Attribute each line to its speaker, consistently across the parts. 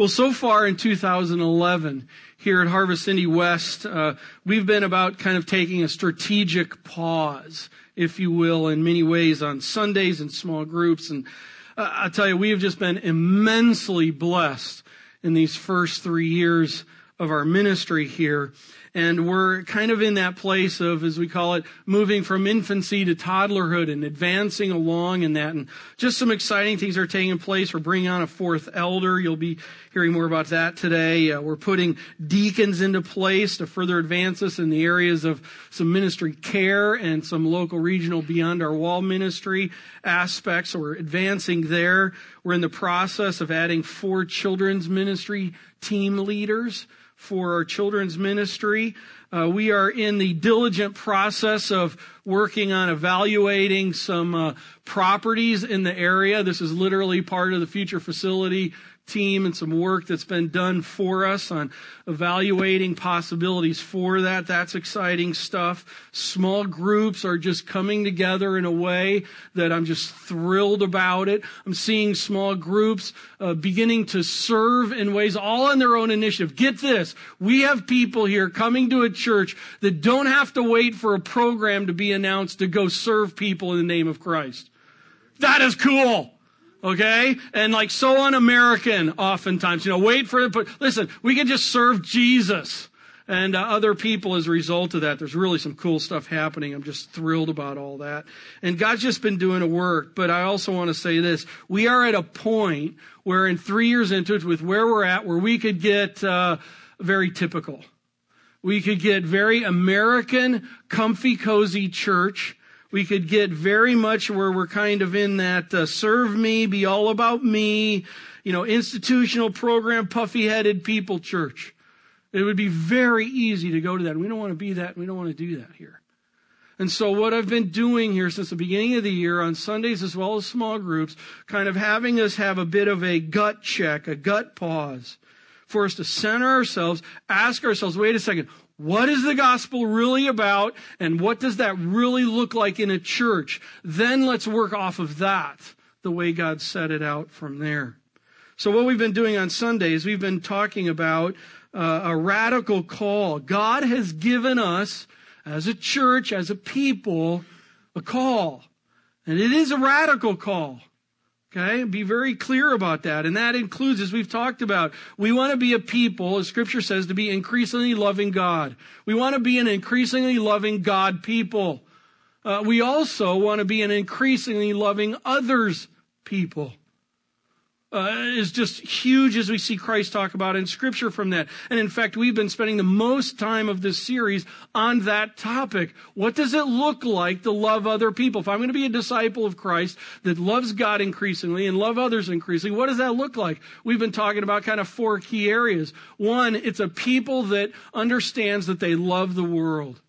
Speaker 1: Well, so far in 2011, here at Harvest City West, uh, we've been about kind of taking a strategic pause, if you will, in many ways on Sundays and small groups. And uh, I tell you, we have just been immensely blessed in these first three years of our ministry here. And we're kind of in that place of, as we call it, moving from infancy to toddlerhood and advancing along in that. And just some exciting things are taking place. We're bringing on a fourth elder. You'll be hearing more about that today. Uh, we're putting deacons into place to further advance us in the areas of some ministry care and some local regional beyond our wall ministry aspects. So we're advancing there. We're in the process of adding four children's ministry team leaders for our children's ministry. Uh, we are in the diligent process of working on evaluating some uh, properties in the area. This is literally part of the future facility team and some work that's been done for us on evaluating possibilities for that. That's exciting stuff. Small groups are just coming together in a way that I'm just thrilled about it. I'm seeing small groups uh, beginning to serve in ways all on their own initiative. Get this. We have people here coming to a church that don't have to wait for a program to be announced to go serve people in the name of Christ. That is cool. Okay? And like so un-American oftentimes, you know, wait for it, but listen, we can just serve Jesus and uh, other people as a result of that. There's really some cool stuff happening. I'm just thrilled about all that. And God's just been doing a work, but I also want to say this. We are at a point where in three years into it, with where we're at, where we could get, uh, very typical. We could get very American, comfy, cozy church we could get very much where we're kind of in that uh, serve me, be all about me, you know, institutional program, puffy headed people church. It would be very easy to go to that. We don't want to be that. We don't want to do that here. And so what I've been doing here since the beginning of the year on Sundays as well as small groups, kind of having us have a bit of a gut check, a gut pause for us to center ourselves, ask ourselves, wait a second, what is the gospel really about and what does that really look like in a church? Then let's work off of that the way God set it out from there. So what we've been doing on Sundays, we've been talking about uh, a radical call. God has given us as a church, as a people, a call. And it is a radical call. Okay, be very clear about that. And that includes, as we've talked about, we want to be a people, as scripture says, to be increasingly loving God. We want to be an increasingly loving God people. Uh, we also want to be an increasingly loving others people uh, is just huge as we see Christ talk about in Scripture from that. And in fact, we've been spending the most time of this series on that topic. What does it look like to love other people? If I'm going to be a disciple of Christ that loves God increasingly and love others increasingly, what does that look like? We've been talking about kind of four key areas. One, it's a people that understands that they love the world.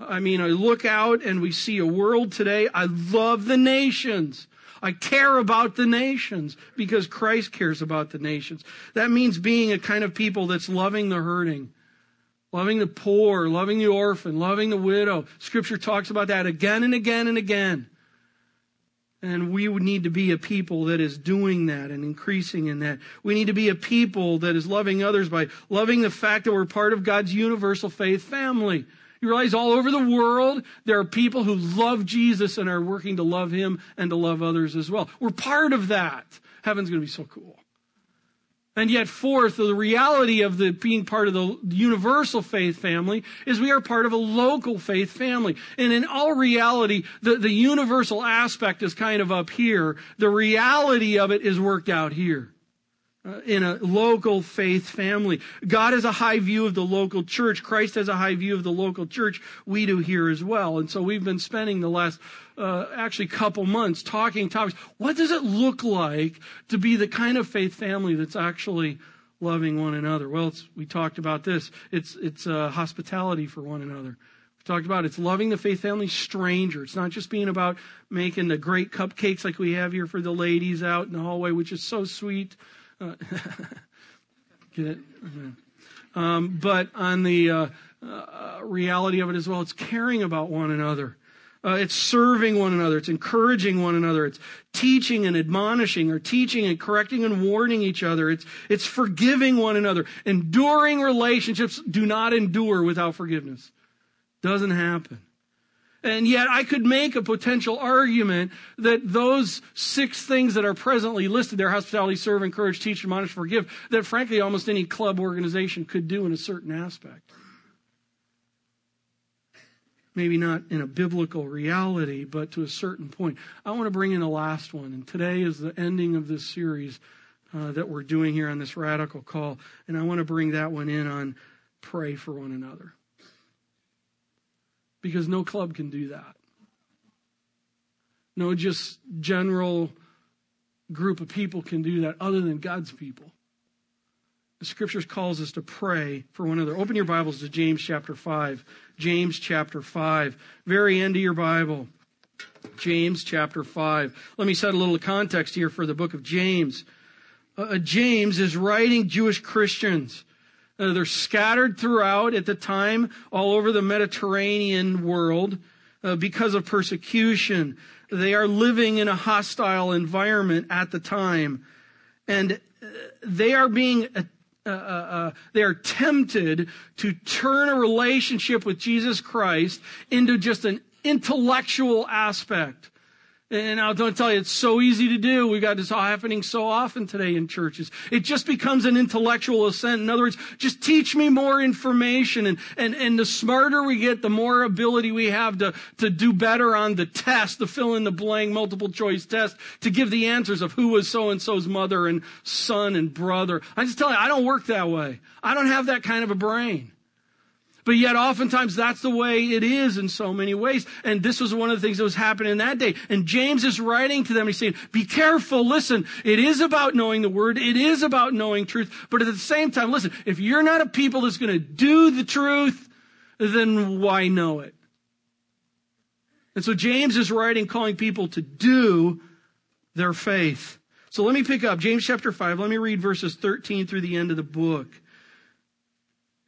Speaker 1: I mean, I look out and we see a world today. I love the nations. I care about the nations because Christ cares about the nations. That means being a kind of people that's loving the hurting, loving the poor, loving the orphan, loving the widow. Scripture talks about that again and again and again. And we would need to be a people that is doing that and increasing in that. We need to be a people that is loving others by loving the fact that we're part of God's universal faith family. You realize all over the world, there are people who love Jesus and are working to love him and to love others as well. We're part of that. Heaven's going to be so cool. And yet, fourth, the reality of the being part of the universal faith family is we are part of a local faith family. And in all reality, the, the universal aspect is kind of up here. The reality of it is worked out here. Uh, in a local faith family. God has a high view of the local church. Christ has a high view of the local church. We do here as well. And so we've been spending the last, uh, actually couple months talking topics. What does it look like to be the kind of faith family that's actually loving one another? Well, we talked about this. It's, it's, uh, hospitality for one another. We talked about it's loving the faith family stranger. It's not just being about making the great cupcakes like we have here for the ladies out in the hallway, which is so sweet. Get it? Um, but on the uh, uh, reality of it as well, it's caring about one another. Uh, it's serving one another. It's encouraging one another. It's teaching and admonishing or teaching and correcting and warning each other. It's, it's forgiving one another. Enduring relationships do not endure without forgiveness. Doesn't happen. And yet I could make a potential argument that those six things that are presently listed there, hospitality, serve, encourage, teach, admonish, forgive, that frankly almost any club organization could do in a certain aspect. Maybe not in a biblical reality, but to a certain point. I want to bring in the last one, and today is the ending of this series uh, that we're doing here on this radical call, and I want to bring that one in on pray for one another because no club can do that. No just general group of people can do that other than God's people. The scriptures calls us to pray for one another. Open your Bibles to James chapter 5. James chapter 5. Very end of your Bible. James chapter 5. Let me set a little context here for the book of James. Uh, James is writing Jewish Christians. Uh, they're scattered throughout at the time all over the Mediterranean world uh, because of persecution. They are living in a hostile environment at the time. And uh, they are being uh, uh, uh, they are tempted to turn a relationship with Jesus Christ into just an intellectual aspect. And I'll don't tell you, it's so easy to do. We got this all happening so often today in churches. It just becomes an intellectual assent. In other words, just teach me more information. And, and, and the smarter we get, the more ability we have to, to do better on the test, the fill in the blank multiple choice test, to give the answers of who was so and so's mother and son and brother. I just tell you, I don't work that way. I don't have that kind of a brain. But yet, oftentimes, that's the way it is in so many ways. And this was one of the things that was happening that day. And James is writing to them. He's saying, be careful. Listen, it is about knowing the word. It is about knowing truth. But at the same time, listen, if you're not a people that's going to do the truth, then why know it? And so James is writing, calling people to do their faith. So let me pick up James chapter 5. Let me read verses 13 through the end of the book.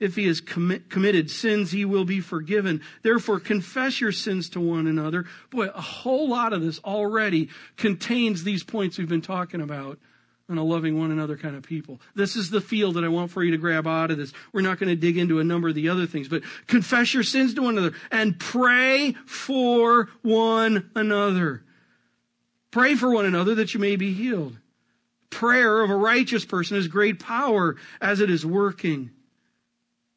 Speaker 1: if he has commit, committed sins, he will be forgiven. Therefore, confess your sins to one another. Boy, a whole lot of this already contains these points we've been talking about on a loving one another kind of people. This is the field that I want for you to grab out of this. We're not going to dig into a number of the other things, but confess your sins to one another and pray for one another. Pray for one another that you may be healed. Prayer of a righteous person has great power as it is working.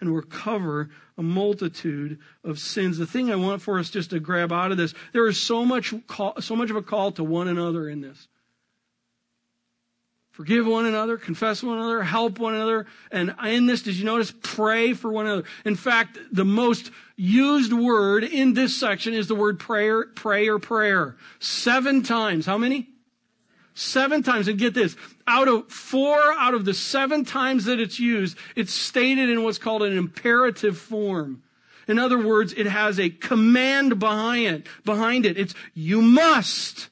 Speaker 1: and we recover a multitude of sins. The thing I want for us just to grab out of this, there is so much call, so much of a call to one another in this. Forgive one another, confess one another, help one another. And in this, did you notice? Pray for one another. In fact, the most used word in this section is the word prayer, prayer, prayer. Seven times. How many? Seven times. And get this out of four out of the seven times that it's used, it's stated in what's called an imperative form. In other words, it has a command behind it, behind it. It's you must.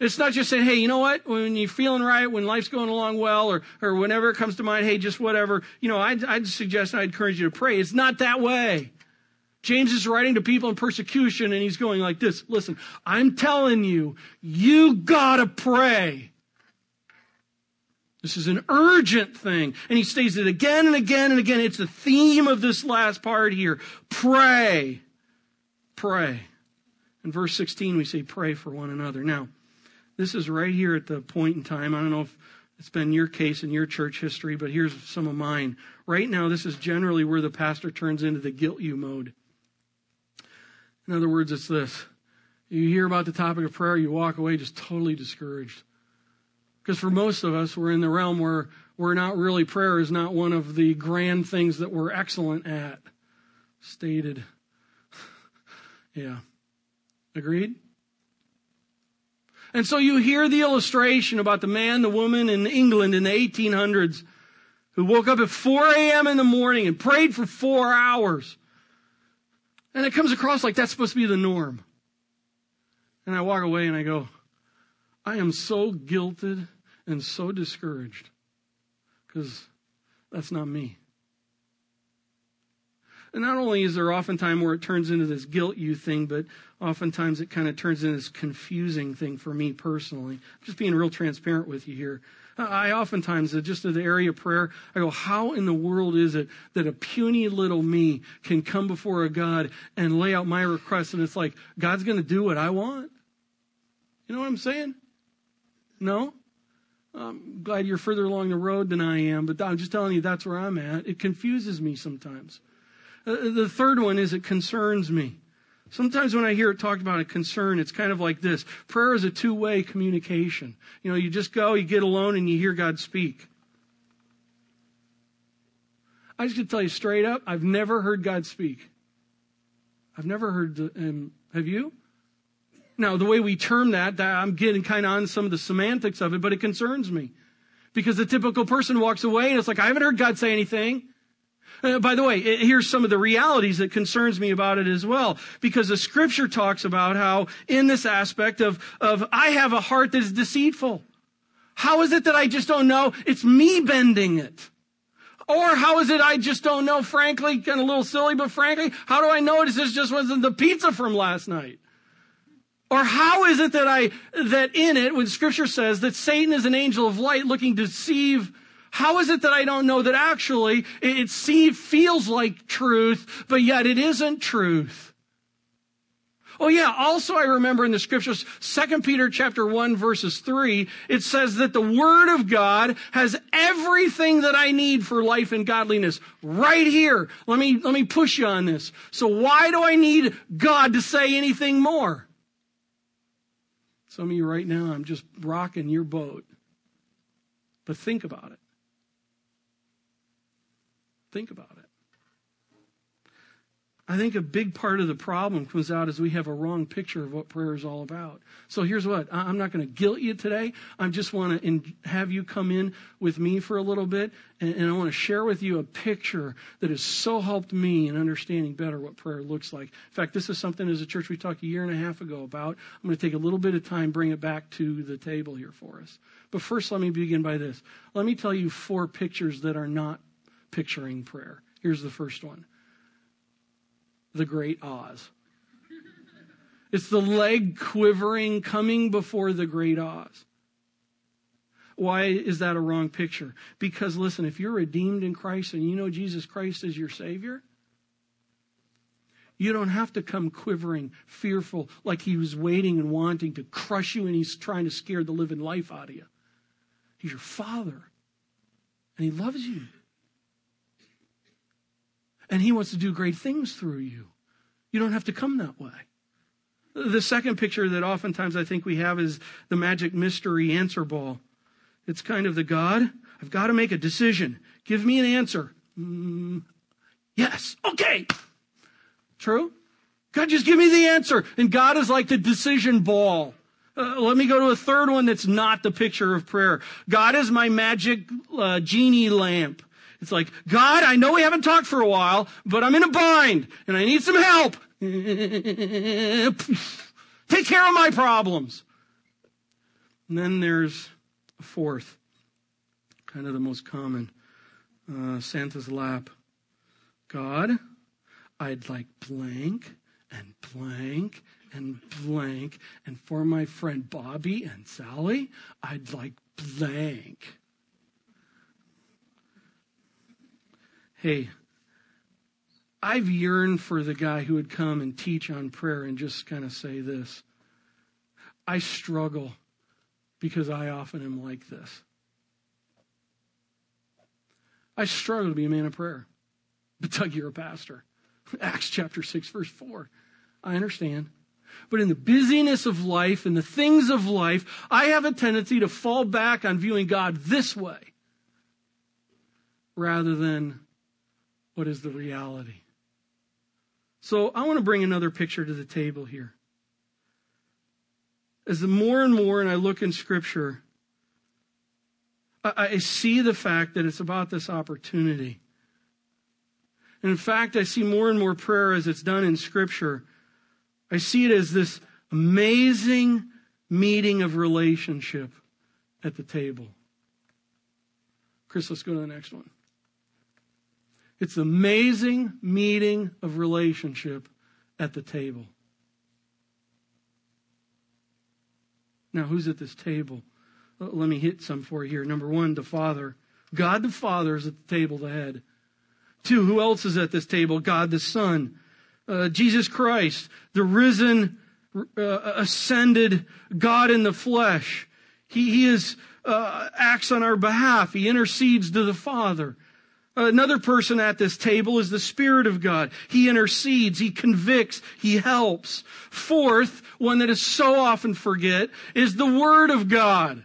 Speaker 1: It's not just saying, hey, you know what? When you're feeling right, when life's going along well, or, or whenever it comes to mind, hey, just whatever, you know, I'd, I'd suggest, I'd encourage you to pray. It's not that way. James is writing to people in persecution and he's going like this. Listen, I'm telling you, you gotta pray. This is an urgent thing. And he states it again and again and again. It's the theme of this last part here. Pray. Pray. In verse 16, we say, pray for one another. Now, this is right here at the point in time. I don't know if it's been your case in your church history, but here's some of mine. Right now, this is generally where the pastor turns into the guilt you mode. In other words, it's this. You hear about the topic of prayer, you walk away just totally discouraged. Because for most of us, we're in the realm where we're not really, prayer is not one of the grand things that we're excellent at. Stated. yeah. Agreed? And so you hear the illustration about the man, the woman in England in the 1800s who woke up at 4 a.m. in the morning and prayed for four hours. And it comes across like that's supposed to be the norm. And I walk away and I go, I am so guilted and so discouraged because that's not me. And not only is there oftentimes where it turns into this guilt you thing, but oftentimes it kind of turns into this confusing thing for me personally. I'm just being real transparent with you here. I oftentimes, uh, just in the area of prayer, I go, how in the world is it that a puny little me can come before a God and lay out my request and it's like, God's going to do what I want? You know what I'm saying? No? I'm glad you're further along the road than I am, but I'm just telling you that's where I'm at. It confuses me sometimes. Uh, uh, the third one is it concerns me. Sometimes when I hear it talked about a concern, it's kind of like this. Prayer is a two-way communication. You know, you just go, you get alone, and you hear God speak. I just to tell you straight up, I've never heard God speak. I've never heard him. Um, have you? Now, the way we term that, I'm getting kind of on some of the semantics of it, but it concerns me. Because the typical person walks away and it's like, I haven't heard God say anything. Uh, by the way, here's some of the realities that concerns me about it as well. Because the scripture talks about how in this aspect of, of I have a heart that is deceitful. How is it that I just don't know? It's me bending it. Or how is it I just don't know, frankly, kind of a little silly, but frankly, how do I know it? This just wasn't the pizza from last night? Or how is it that I, that in it, when scripture says that Satan is an angel of light looking to deceive, how is it that I don't know that actually it, it feels like truth, but yet it isn't truth? Oh yeah, also I remember in the scriptures, 2 Peter chapter 1 verses 3, it says that the word of God has everything that I need for life and godliness right here. Let me, let me push you on this. So why do I need God to say anything more? Some of you right now, I'm just rocking your boat. But think about it. Think about it. I think a big part of the problem comes out as we have a wrong picture of what prayer is all about. So here's what I'm not going to guilt you today. I just want to have you come in with me for a little bit, and, and I want to share with you a picture that has so helped me in understanding better what prayer looks like. In fact, this is something as a church we talked a year and a half ago about. I'm going to take a little bit of time, bring it back to the table here for us. But first, let me begin by this. Let me tell you four pictures that are not picturing prayer. Here's the first one the great Oz. It's the leg quivering coming before the great Oz. Why is that a wrong picture? Because listen, if you're redeemed in Christ and you know Jesus Christ is your Savior, you don't have to come quivering, fearful, like he was waiting and wanting to crush you and he's trying to scare the living life out of you. He's your Father, and he loves you. And He wants to do great things through you. You don't have to come that way. The second picture that oftentimes I think we have is the magic mystery answer ball. It's kind of the God, I've got to make a decision. Give me an answer. Mm, yes. Okay. True? God, just give me the answer. And God is like the decision ball. Uh, let me go to a third one that's not the picture of prayer. God is my magic uh, genie lamp. It's like, God, I know we haven't talked for a while, but I'm in a bind and I need some help. Take care of my problems. And then there's a fourth, kind of the most common uh, Santa's lap. God, I'd like blank and blank and blank. And for my friend Bobby and Sally, I'd like blank. Hey, I've yearned for the guy who would come and teach on prayer and just kind of say this. I struggle because I often am like this. I struggle to be a man of prayer. But Doug, you're a pastor. Acts chapter 6, verse 4. I understand. But in the busyness of life and the things of life, I have a tendency to fall back on viewing God this way rather than what is the reality. So I want to bring another picture to the table here. As the more and more, and I look in Scripture, I, I see the fact that it's about this opportunity. And in fact, I see more and more prayer as it's done in Scripture. I see it as this amazing meeting of relationship at the table. Chris, let's go to the next one. It's amazing meeting of relationship at the table. Now, who's at this table? Uh, let me hit some for you here. Number one, the Father. God the Father is at the table, the head. Two, who else is at this table? God the Son. Uh, Jesus Christ, the risen, uh, ascended God in the flesh. He, he is, uh, acts on our behalf. He intercedes to the Father. Another person at this table is the Spirit of God. He intercedes, He convicts, He helps. Fourth, one that is so often forget, is the Word of God.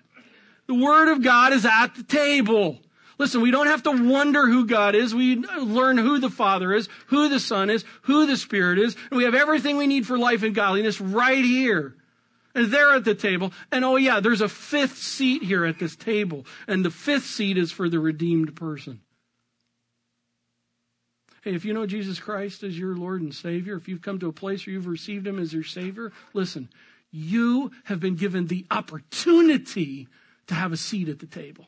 Speaker 1: The Word of God is at the table. Listen, we don't have to wonder who God is. We learn who the Father is, who the Son is, who the Spirit is, and we have everything we need for life and godliness right here. And they're at the table. And oh yeah, there's a fifth seat here at this table. And the fifth seat is for the redeemed person. Hey, if you know Jesus Christ as your Lord and Savior, if you've come to a place where you've received Him as your Savior, listen, you have been given the opportunity to have a seat at the table.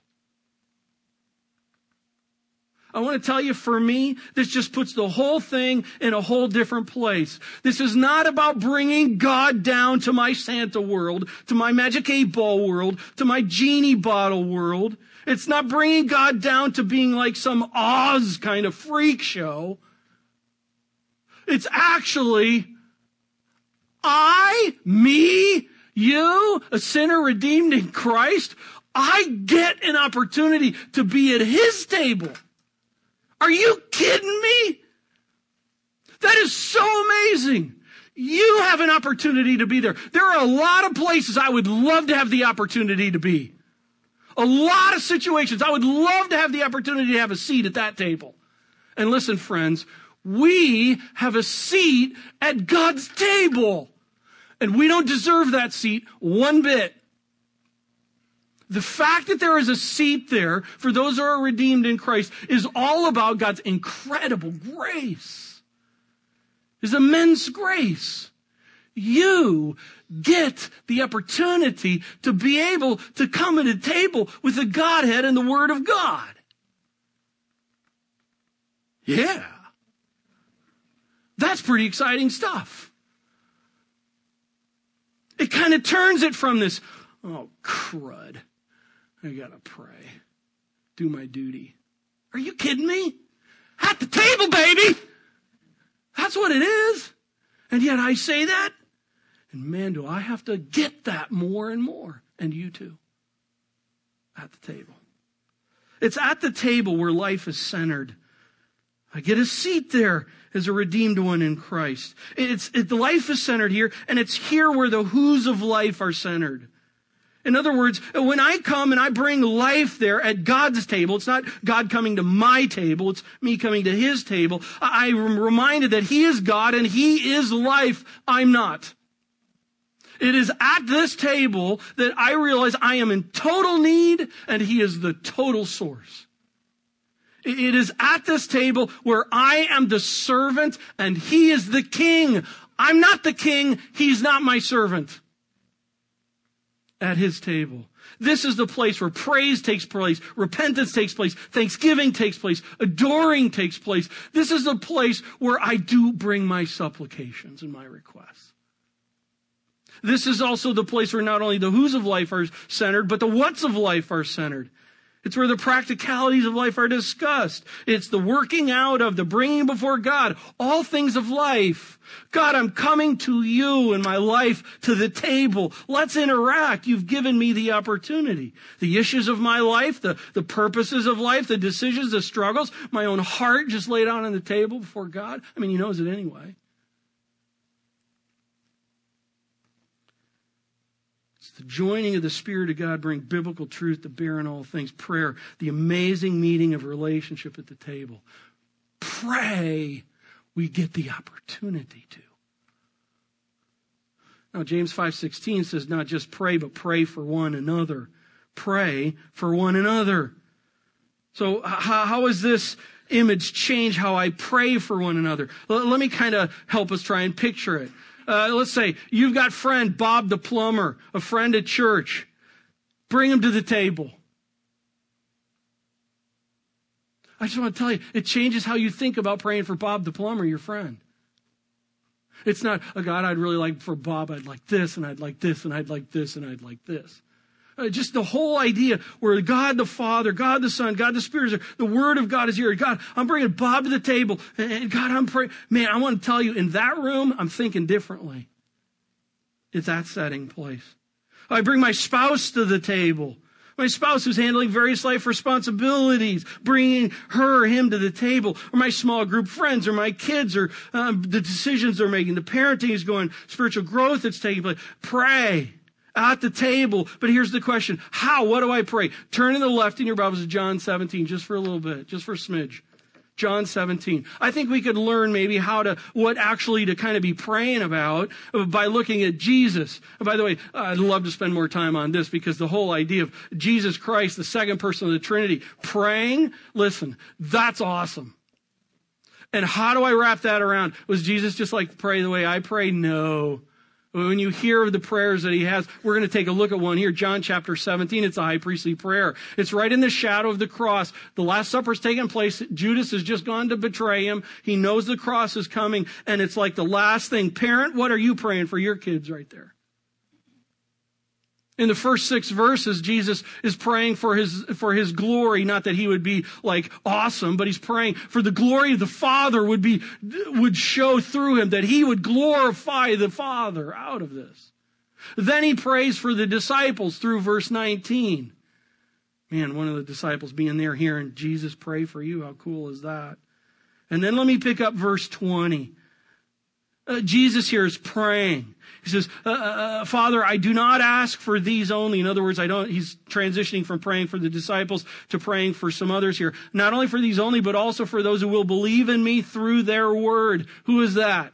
Speaker 1: I want to tell you, for me, this just puts the whole thing in a whole different place. This is not about bringing God down to my Santa world, to my magic eight ball world, to my genie bottle world. It's not bringing God down to being like some Oz kind of freak show. It's actually I, me, you, a sinner redeemed in Christ, I get an opportunity to be at his table. Are you kidding me? That is so amazing. You have an opportunity to be there. There are a lot of places I would love to have the opportunity to be. A lot of situations. I would love to have the opportunity to have a seat at that table. And listen, friends, we have a seat at God's table. And we don't deserve that seat one bit. The fact that there is a seat there for those who are redeemed in Christ is all about God's incredible grace. His immense grace. You get the opportunity to be able to come at a table with the Godhead and the Word of God. Yeah. That's pretty exciting stuff. It kind of turns it from this, oh, crud. I gotta pray. Do my duty. Are you kidding me? At the table, baby! That's what it is. And yet I say that and man, do I have to get that more and more. And you too. At the table. It's at the table where life is centered. I get a seat there as a redeemed one in Christ. It's, it, life is centered here, and it's here where the who's of life are centered. In other words, when I come and I bring life there at God's table, it's not God coming to my table, it's me coming to His table. I'm reminded that He is God and He is life. I'm not. It is at this table that I realize I am in total need and He is the total source. It is at this table where I am the servant and He is the king. I'm not the king. He's not my servant. At His table. This is the place where praise takes place, repentance takes place, thanksgiving takes place, adoring takes place. This is the place where I do bring my supplications and my requests. This is also the place where not only the who's of life are centered, but the what's of life are centered. It's where the practicalities of life are discussed. It's the working out of the bringing before God all things of life. God, I'm coming to you in my life to the table. Let's interact. You've given me the opportunity. The issues of my life, the, the purposes of life, the decisions, the struggles, my own heart just laid out on the table before God. I mean, He knows it anyway. The joining of the Spirit of God bring biblical truth to bear in all things. Prayer, the amazing meeting of relationship at the table. Pray, we get the opportunity to. Now James 5:16 says not just pray but pray for one another. Pray for one another. So how, how is this image change how I pray for one another? Let, let me kind of help us try and picture it. Uh, let's say you've got friend Bob the plumber, a friend at church. Bring him to the table. I just want to tell you, it changes how you think about praying for Bob the plumber, your friend. It's not, oh God, I'd really like for Bob, I'd like this, and I'd like this, and I'd like this, and I'd like this. Uh, just the whole idea where God the Father, God the Son, God the Spirit is there. The Word of God is here. God, I'm bringing Bob to the table. And God, I'm praying. Man, I want to tell you, in that room, I'm thinking differently. It's that setting place. I bring my spouse to the table. My spouse who's handling various life responsibilities, bringing her him to the table, or my small group friends, or my kids, or um, the decisions they're making, the parenting is going, spiritual growth that's taking place. Pray at the table. But here's the question. How? What do I pray? Turn to the left in your Bibles to John 17, just for a little bit, just for a smidge. John 17. I think we could learn maybe how to, what actually to kind of be praying about by looking at Jesus. By the way, I'd love to spend more time on this because the whole idea of Jesus Christ, the second person of the Trinity, praying, listen, that's awesome. And how do I wrap that around? Was Jesus just like pray the way I pray? No. When you hear of the prayers that he has, we're going to take a look at one here. John chapter 17. It's a high priestly prayer. It's right in the shadow of the cross. The Last Supper's taken place. Judas has just gone to betray him. He knows the cross is coming. And it's like the last thing. Parent, what are you praying for your kids right there? In the first six verses, Jesus is praying for his, for his glory. Not that he would be like awesome, but he's praying for the glory of the Father would be, would show through him, that he would glorify the Father out of this. Then he prays for the disciples through verse 19. Man, one of the disciples being there hearing Jesus pray for you. How cool is that? And then let me pick up verse 20. Uh, Jesus here is praying. He says, uh, uh, uh, Father, I do not ask for these only. In other words, I don't, he's transitioning from praying for the disciples to praying for some others here. Not only for these only, but also for those who will believe in me through their word. Who is that?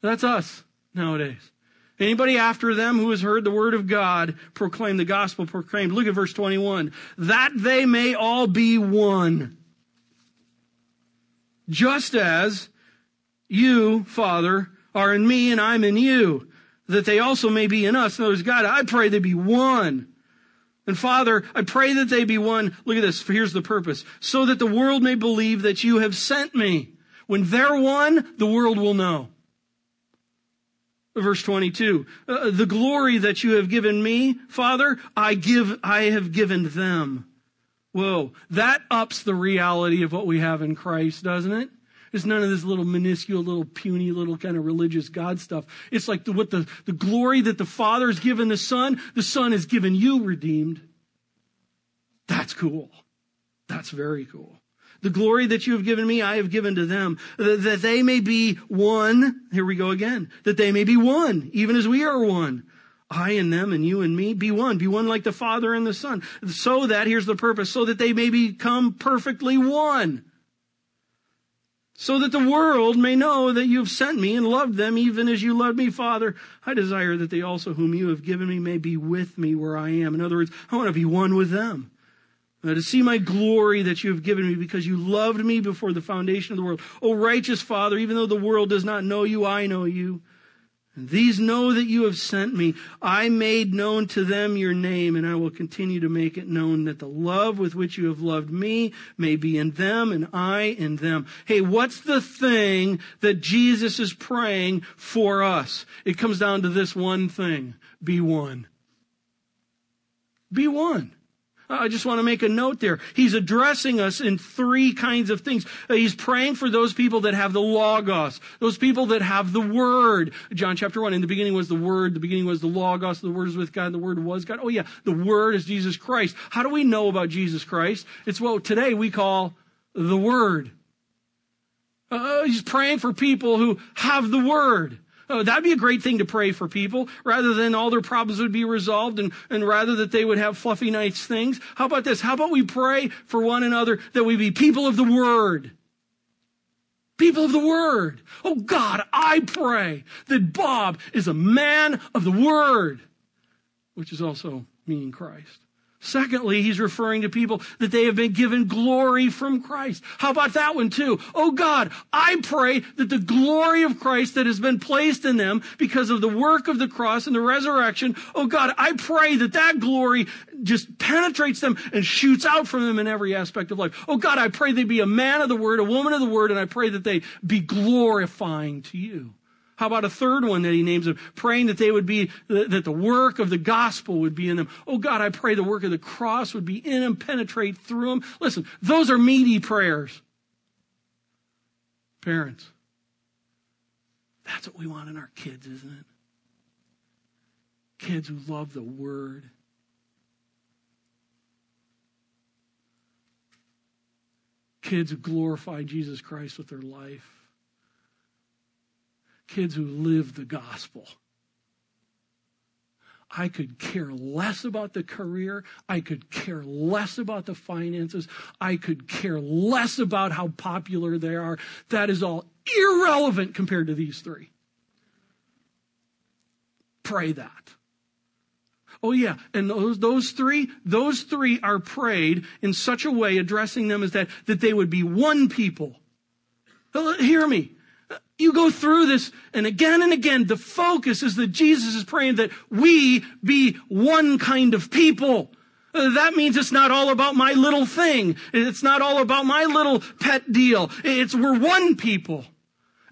Speaker 1: That's us nowadays. Anybody after them who has heard the word of God proclaim the gospel proclaimed. Look at verse 21. That they may all be one. Just as you, Father, are in me and I'm in you, that they also may be in us. In other words, God, I pray they be one. And Father, I pray that they be one. Look at this. Here's the purpose. So that the world may believe that you have sent me. When they're one, the world will know. Verse 22. Uh, the glory that you have given me, Father, I give, I have given them. Whoa. That ups the reality of what we have in Christ, doesn't it? It's none of this little minuscule, little puny, little kind of religious God stuff. It's like the, what the, the glory that the Father has given the Son, the Son has given you redeemed. That's cool. That's very cool. The glory that you have given me, I have given to them, that they may be one. Here we go again. That they may be one, even as we are one. I and them and you and me, be one. Be one like the Father and the Son. So that, here's the purpose, so that they may become perfectly one so that the world may know that you have sent me and loved them even as you loved me, Father. I desire that they also whom you have given me may be with me where I am. In other words, I want to be one with them. Uh, to see my glory that you have given me because you loved me before the foundation of the world. O righteous Father, even though the world does not know you, I know you. And these know that you have sent me. I made known to them your name, and I will continue to make it known that the love with which you have loved me may be in them and I in them. Hey, what's the thing that Jesus is praying for us? It comes down to this one thing. Be one. Be one. I just want to make a note there. He's addressing us in three kinds of things. Uh, he's praying for those people that have the Logos, those people that have the Word. John chapter 1, in the beginning was the Word, the beginning was the Logos, the Word is with God, the Word was God. Oh yeah, the Word is Jesus Christ. How do we know about Jesus Christ? It's what today we call the Word. Uh, he's praying for people who have the Word. Oh, that'd be a great thing to pray for people rather than all their problems would be resolved and, and rather that they would have fluffy nice things. How about this? How about we pray for one another that we be people of the word? People of the word. Oh God, I pray that Bob is a man of the word, which is also meaning Christ. Secondly, he's referring to people that they have been given glory from Christ. How about that one too? Oh God, I pray that the glory of Christ that has been placed in them because of the work of the cross and the resurrection, oh God, I pray that that glory just penetrates them and shoots out from them in every aspect of life. Oh God, I pray they be a man of the word, a woman of the word, and I pray that they be glorifying to you. How about a third one that he names them? Praying that they would be, that the work of the gospel would be in them. Oh God, I pray the work of the cross would be in them, penetrate through them. Listen, those are meaty prayers. Parents, that's what we want in our kids, isn't it? Kids who love the word. Kids who glorify Jesus Christ with their life kids who live the gospel. I could care less about the career. I could care less about the finances. I could care less about how popular they are. That is all irrelevant compared to these three. Pray that. Oh yeah, and those, those three, those three are prayed in such a way, addressing them as that, that they would be one people. Hear me. You go through this and again and again, the focus is that Jesus is praying that we be one kind of people. Uh, that means it's not all about my little thing. It's not all about my little pet deal. It's we're one people.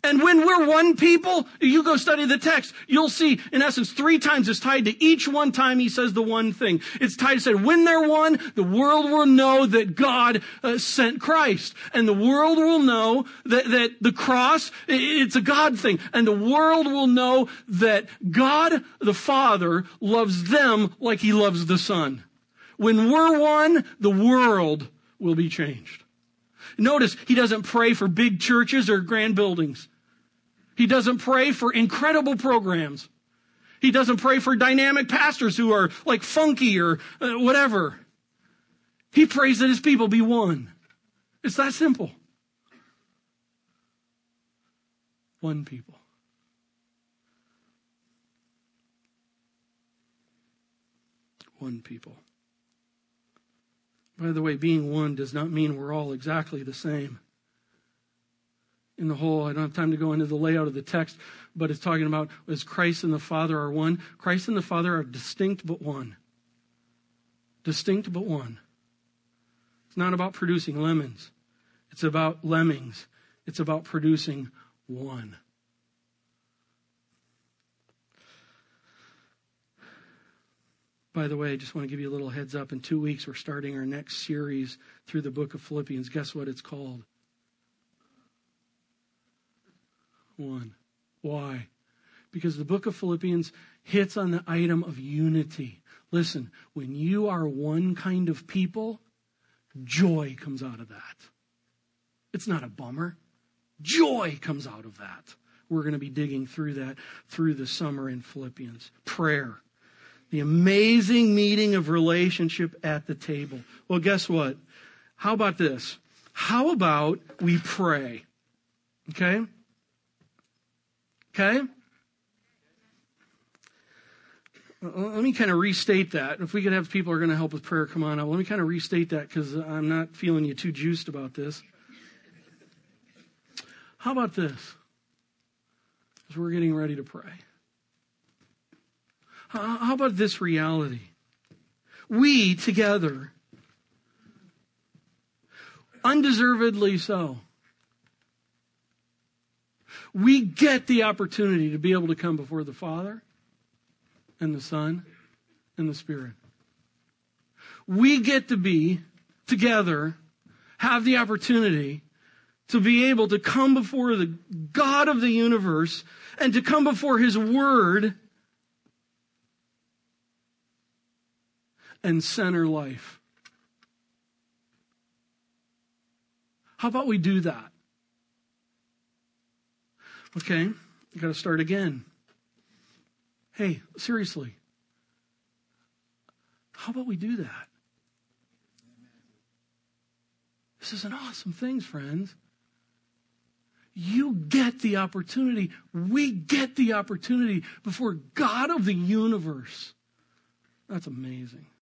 Speaker 1: And when we're one people, you go study the text, you'll see, in essence, three times it's tied to each one time he says the one thing. It's tied to say, when they're one, the world will know that God uh, sent Christ. And the world will know that, that the cross, it's a God thing. And the world will know that God, the Father, loves them like he loves the Son. When we're one, the world will be changed. Notice he doesn't pray for big churches or grand buildings. He doesn't pray for incredible programs. He doesn't pray for dynamic pastors who are like funky or uh, whatever. He prays that his people be one. It's that simple. One people. One people. By the way, being one does not mean we're all exactly the same. In the whole, I don't have time to go into the layout of the text, but it's talking about as Christ and the Father are one. Christ and the Father are distinct but one. Distinct but one. It's not about producing lemons. It's about lemmings. It's about producing one. By the way, I just want to give you a little heads up. In two weeks, we're starting our next series through the book of Philippians. Guess what it's called? One. Why? Because the book of Philippians hits on the item of unity. Listen, when you are one kind of people, joy comes out of that. It's not a bummer. Joy comes out of that. We're going to be digging through that through the summer in Philippians. Prayer the amazing meeting of relationship at the table. Well, guess what? How about this? How about we pray? Okay? Okay? Let me kind of restate that. If we could have people who are going to help with prayer come on up, let me kind of restate that because I'm not feeling you too juiced about this. How about this? As we're getting ready to pray. How about this reality? We together, undeservedly so, we get the opportunity to be able to come before the Father and the Son and the Spirit. We get to be together, have the opportunity to be able to come before the God of the universe and to come before His Word and center life. How about we do that? Okay, got to start again. Hey, seriously, how about we do that? This is an awesome thing, friends. You get the opportunity. We get the opportunity before God of the universe. That's amazing.